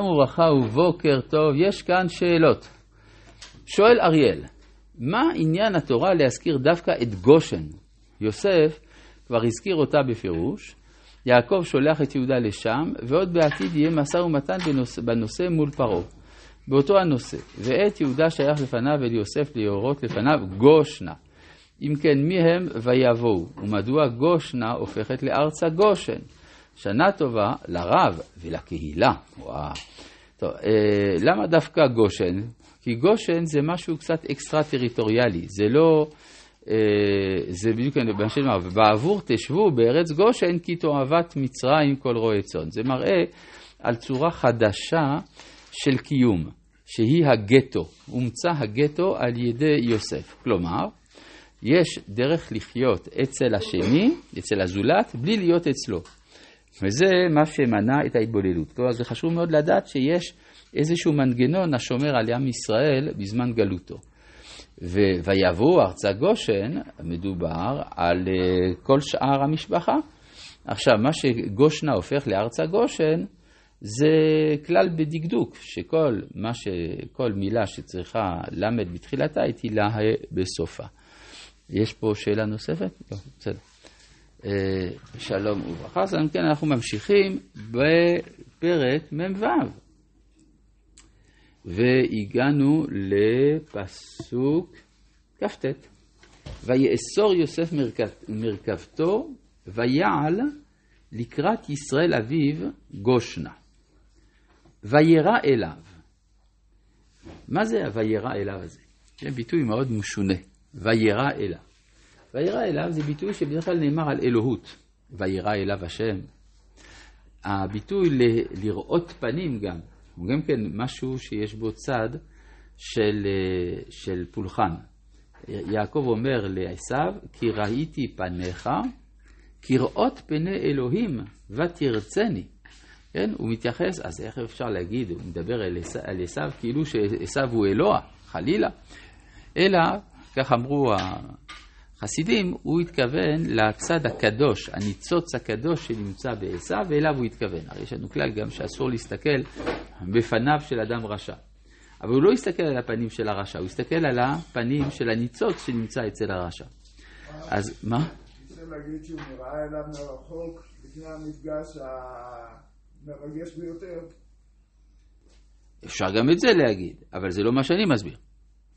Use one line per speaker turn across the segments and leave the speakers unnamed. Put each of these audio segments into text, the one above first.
שלום וברכה ובוקר טוב, יש כאן שאלות. שואל אריאל, מה עניין התורה להזכיר דווקא את גושן? יוסף כבר הזכיר אותה בפירוש, יעקב שולח את יהודה לשם, ועוד בעתיד יהיה משא ומתן בנושא, בנושא מול פרעה. באותו הנושא, ועת יהודה שייך לפניו אל יוסף להורות לפניו גושנה. אם כן, מי הם ויבואו, ומדוע גושנה הופכת לארצה גושן? שנה טובה לרב ולקהילה. וואו. טוב, אה, למה דווקא גושן? כי גושן זה משהו קצת אקסטרה טריטוריאלי, זה לא, אה, זה בדיוק מה שנאמר, בעבור תשבו בארץ גושן כי תועבת מצרים כל רועי צאן. זה מראה על צורה חדשה של קיום, שהיא הגטו. הומצא הגטו על ידי יוסף. כלומר, יש דרך לחיות אצל השני, אצל הזולת, בלי להיות אצלו. וזה מה שמנע את ההתבוללות. כלומר, זה חשוב מאוד לדעת שיש איזשהו מנגנון השומר על עם ישראל בזמן גלותו. ויבואו ארצה גושן, מדובר על אה, כל שאר המשפחה. עכשיו, מה שגושנה הופך לארצה גושן, זה כלל בדקדוק, שכל מה ש... כל מילה שצריכה למד בתחילתה, היא תילה בסופה. יש פה שאלה נוספת? לא, בסדר. אה, שלום וברכה. אז כן, אנחנו ממשיכים בפרק מ"ו. והגענו לפסוק כ"ט. ויאסור יוסף מרכבתו, ויעל לקראת ישראל אביו גושנה. וירא אליו. מה זה ה"וירא אליו" הזה? זה ביטוי מאוד משונה. וירא אליו. וירא אליו זה ביטוי שבדרך כלל נאמר על אלוהות. וירא אליו השם. הביטוי ל- לראות פנים גם, הוא גם כן משהו שיש בו צד של, של פולחן. יעקב אומר לעשו, כי ראיתי פניך, כראות פני אלוהים ותרצני. כן, הוא מתייחס, אז איך אפשר להגיד, הוא מדבר על עשו כאילו שעשו הוא אלוה, חלילה. אלא, כך אמרו החסידים, הוא התכוון לצד הקדוש, הניצוץ הקדוש שנמצא בעשו, ואליו הוא התכוון. הרי יש לנו כלל גם שאסור להסתכל בפניו של אדם רשע. אבל הוא לא הסתכל על הפנים של הרשע, הוא הסתכל על הפנים של הניצוץ שנמצא אצל הרשע. אז מה?
רוצה להגיד שהוא נראה אליו מרחוק לפני המפגש המרגש ביותר.
אפשר גם את זה להגיד, אבל זה לא מה שאני מסביר.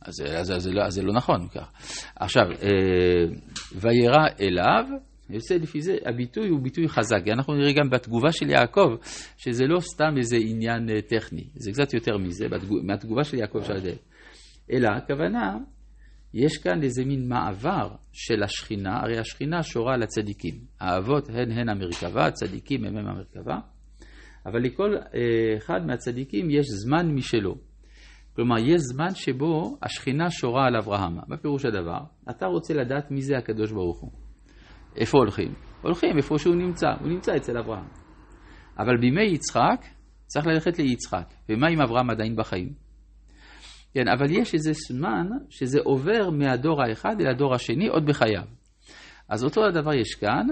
אז, אז, אז, אז זה לא נכון כך. עכשיו, אה, וירא אליו, יוצא לפי זה, הביטוי הוא ביטוי חזק. אנחנו נראה גם בתגובה של יעקב, שזה לא סתם איזה עניין אה, טכני, זה קצת יותר מזה, בתגוב, מהתגובה של יעקב של הדרך. אלא הכוונה, יש כאן איזה מין מעבר של השכינה, הרי השכינה שורה על הצדיקים. האבות הן הן המרכבה, הצדיקים הם הם המרכבה, אבל לכל אה, אחד מהצדיקים יש זמן משלו. כלומר, יש זמן שבו השכינה שורה על אברהם. מה פירוש הדבר? אתה רוצה לדעת מי זה הקדוש ברוך הוא. איפה הולכים? הולכים איפה שהוא נמצא, הוא נמצא אצל אברהם. אבל בימי יצחק צריך ללכת ליצחק. ומה אם אברהם עדיין בחיים? כן, אבל יש איזה זמן שזה עובר מהדור האחד אל הדור השני עוד בחייו. אז אותו הדבר יש כאן,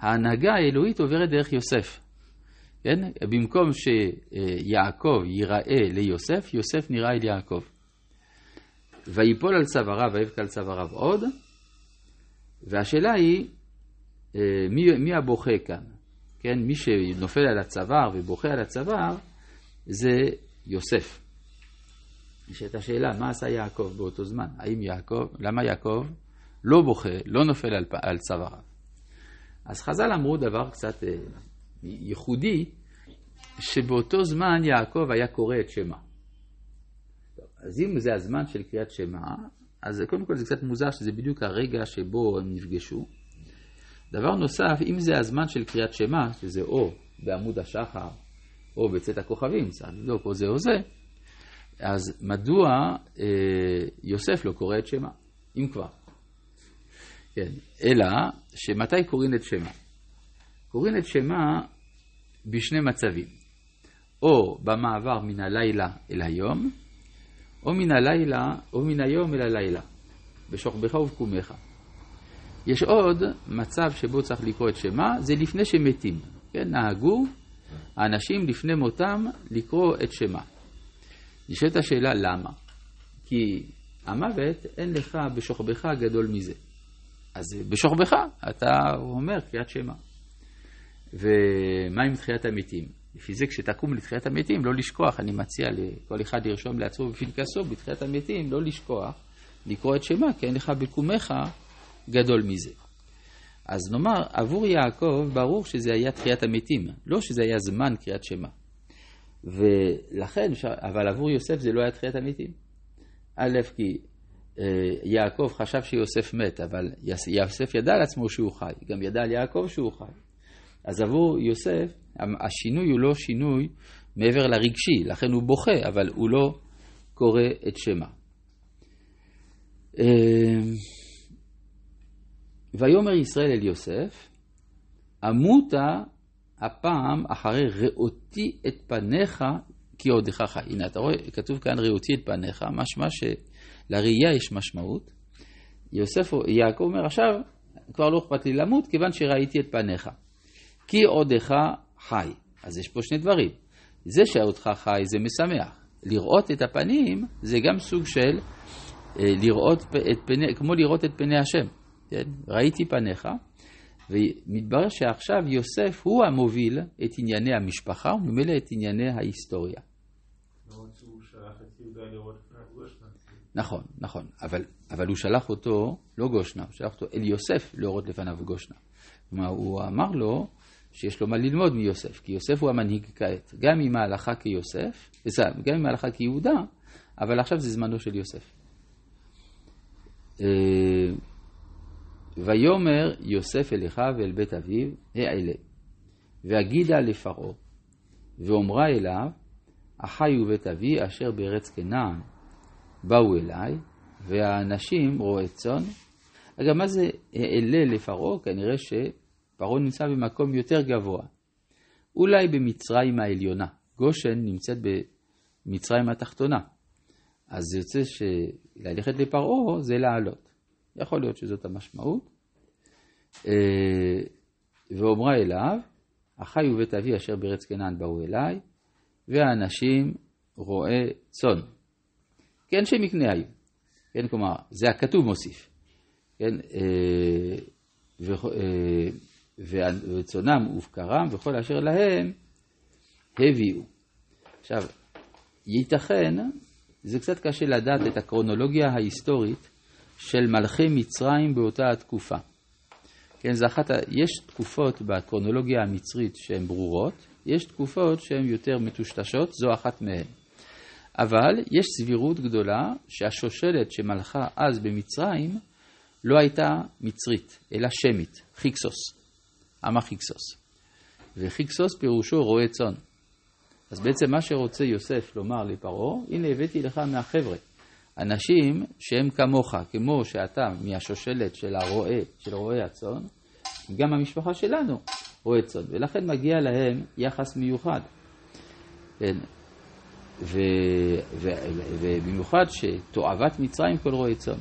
ההנהגה האלוהית עוברת דרך יוסף. כן? במקום שיעקב ייראה ליוסף, יוסף נראה אל יעקב. ויפול על צוואריו ויבכה על צוואריו עוד, והשאלה היא, מי, מי הבוכה כאן? כן? מי שנופל על הצוואר ובוכה על הצוואר זה יוסף. יש את השאלה, מה עשה יעקב באותו זמן? האם יעקב, למה יעקב לא בוכה, לא נופל על, על צוואריו? אז חז"ל אמרו דבר קצת ייחודי, שבאותו זמן יעקב היה קורא את שמע. אז אם זה הזמן של קריאת שמע, אז קודם כל זה קצת מוזר שזה בדיוק הרגע שבו הם נפגשו. דבר נוסף, אם זה הזמן של קריאת שמע, שזה או בעמוד השחר או בצאת הכוכבים, צריך לבדוק או זה או זה, אז מדוע אה, יוסף לא קורא את שמע, אם כבר? כן, אלא שמתי קוראים את שמע? קוראים את שמע בשני מצבים, או במעבר מן הלילה אל היום, או מן הלילה, או מן היום אל הלילה, בשוכבך ובקומך. יש עוד מצב שבו צריך לקרוא את שמע, זה לפני שמתים. כן, נהגו האנשים לפני מותם לקרוא את שמה. נשאלת השאלה למה? כי המוות אין לך בשוכבך גדול מזה. אז בשוכבך אתה אומר קריאת שמע. ומה עם תחיית המתים? לפי זה כשתקום לתחיית המתים, לא לשכוח, אני מציע לכל אחד לרשום לעצמו בפנקסו בתחיית המתים, לא לשכוח לקרוא את שמה, כי אין לך בקומך גדול מזה. אז נאמר, עבור יעקב ברור שזה היה תחיית המתים, לא שזה היה זמן קריאת שמע. ולכן, אבל עבור יוסף זה לא היה תחיית המתים. א', כי אה, יעקב חשב שיוסף מת, אבל יוסף ידע על עצמו שהוא חי, גם ידע על יעקב שהוא חי. אז עבור יוסף, השינוי הוא לא שינוי מעבר לרגשי, לכן הוא בוכה, אבל הוא לא קורא את שמה. אה, ויאמר ישראל אל יוסף, עמותה הפעם אחרי ראותי את פניך כי עודך חי. הנה, אתה רואה, כתוב כאן ראותי את פניך, משמע שלראייה יש משמעות. יוסף, יעקב אומר, עכשיו כבר לא אכפת לי למות, כיוון שראיתי את פניך. כי עודך חי. אז יש פה שני דברים. זה שעודך חי זה משמח. לראות את הפנים זה גם סוג של אה, לראות את פני, כמו לראות את פני השם. כן? ראיתי פניך, ומתברר שעכשיו יוסף הוא המוביל את ענייני המשפחה וממילא את ענייני ההיסטוריה. נכון, נכון, אבל, אבל הוא שלח אותו, לא גושנה, הוא שלח אותו אל יוסף להורות לפניו גושנה. כלומר, הוא אמר לו שיש לו מה ללמוד מיוסף, כי יוסף הוא המנהיג כעת, גם אם ההלכה כיוסף, גם אם ההלכה כיהודה, אבל עכשיו זה זמנו של יוסף. אה, ויאמר יוסף אל אחיו ואל בית אביו, העלה, והגידה לפרעה, ואומרה אליו, אחי ובית אבי אשר בארץ כנען באו אליי, והאנשים רועי צאן. אגב, מה זה העלה לפרעה? כנראה שפרעה נמצא במקום יותר גבוה. אולי במצרים העליונה. גושן נמצאת במצרים התחתונה. אז זה יוצא שללכת לפרעה זה לעלות. יכול להיות שזאת המשמעות. אה, ואומרה אליו, אחי ובית אבי אשר בארץ קנען באו אליי, והאנשים רועי צאן. כן שמקנה היו. כן, כלומר, זה הכתוב מוסיף. כן, אה, וצונם ובקרם וכל אשר להם הביאו. עכשיו, ייתכן, זה קצת קשה לדעת את הקרונולוגיה ההיסטורית של מלכי מצרים באותה התקופה. כן, זה אחת, יש תקופות בקרונולוגיה המצרית שהן ברורות, יש תקופות שהן יותר מטושטשות, זו אחת מהן. אבל יש סבירות גדולה שהשושלת שמלכה אז במצרים לא הייתה מצרית, אלא שמית, חיקסוס, אמה חיקסוס. וחיקסוס פירושו רועה צאן. אז בעצם מה שרוצה יוסף לומר לפרעה, הנה הבאתי לך מהחבר'ה. אנשים שהם כמוך, כמו שאתה מהשושלת של הרועה, של רועי הצאן, גם המשפחה שלנו רועי צאן, ולכן מגיע להם יחס מיוחד. כן. ובמיוחד שתועבת מצרים כל רועי צאן.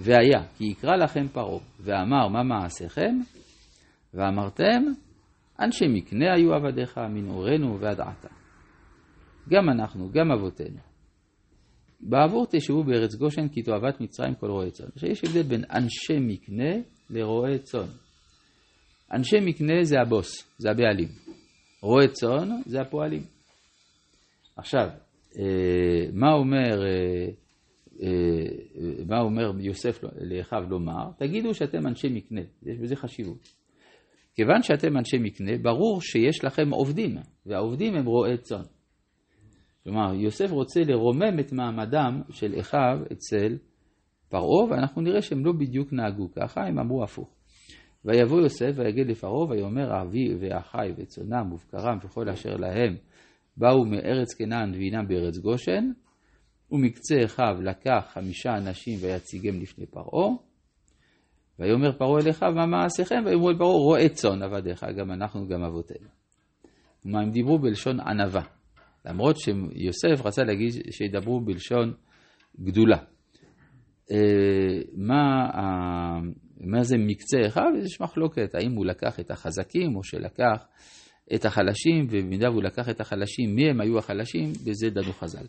והיה, כי יקרא לכם פרעה, ואמר מה מעשיכם? ואמרתם, אנשי מקנה היו עבדיך מנעורנו ועד עתה. גם אנחנו, גם אבותינו. בעבור תשבו בארץ גושן כי תועבת מצרים כל רועי צאן. עכשיו יש הבדל בין אנשי מקנה לרועי צאן. אנשי מקנה זה הבוס, זה הבעלים. רועי צאן זה הפועלים. עכשיו, אה, מה אומר, אה, אה, מה אומר יוסף לאחיו לומר? תגידו שאתם אנשי מקנה, יש בזה חשיבות. כיוון שאתם אנשי מקנה, ברור שיש לכם עובדים, והעובדים הם רועי צאן. כלומר, יוסף רוצה לרומם את מעמדם של אחיו אצל פרעה, ואנחנו נראה שהם לא בדיוק נהגו ככה, הם אמרו הפוך. ויבוא יוסף ויגיד לפרעה, ויאמר אבי ואחי וצונם ובקרם וכל אשר להם באו מארץ כנען והינם בארץ גושן, ומקצה אחיו לקח חמישה אנשים ויציגם לפני פרעה. ויאמר פרעה אל אחיו, מה מעשיכם? ויאמרו אל פרעה, רועה צאן עבדיך, גם אנחנו גם אבותינו. כלומר, הם דיברו בלשון ענווה. למרות שיוסף רצה להגיד שידברו בלשון גדולה. אה, מה, מה זה מקצה אחד? יש מחלוקת, האם הוא לקח את החזקים או שלקח את החלשים, ובמידה והוא לקח את החלשים, מי הם היו החלשים, בזה דנו חז"ל.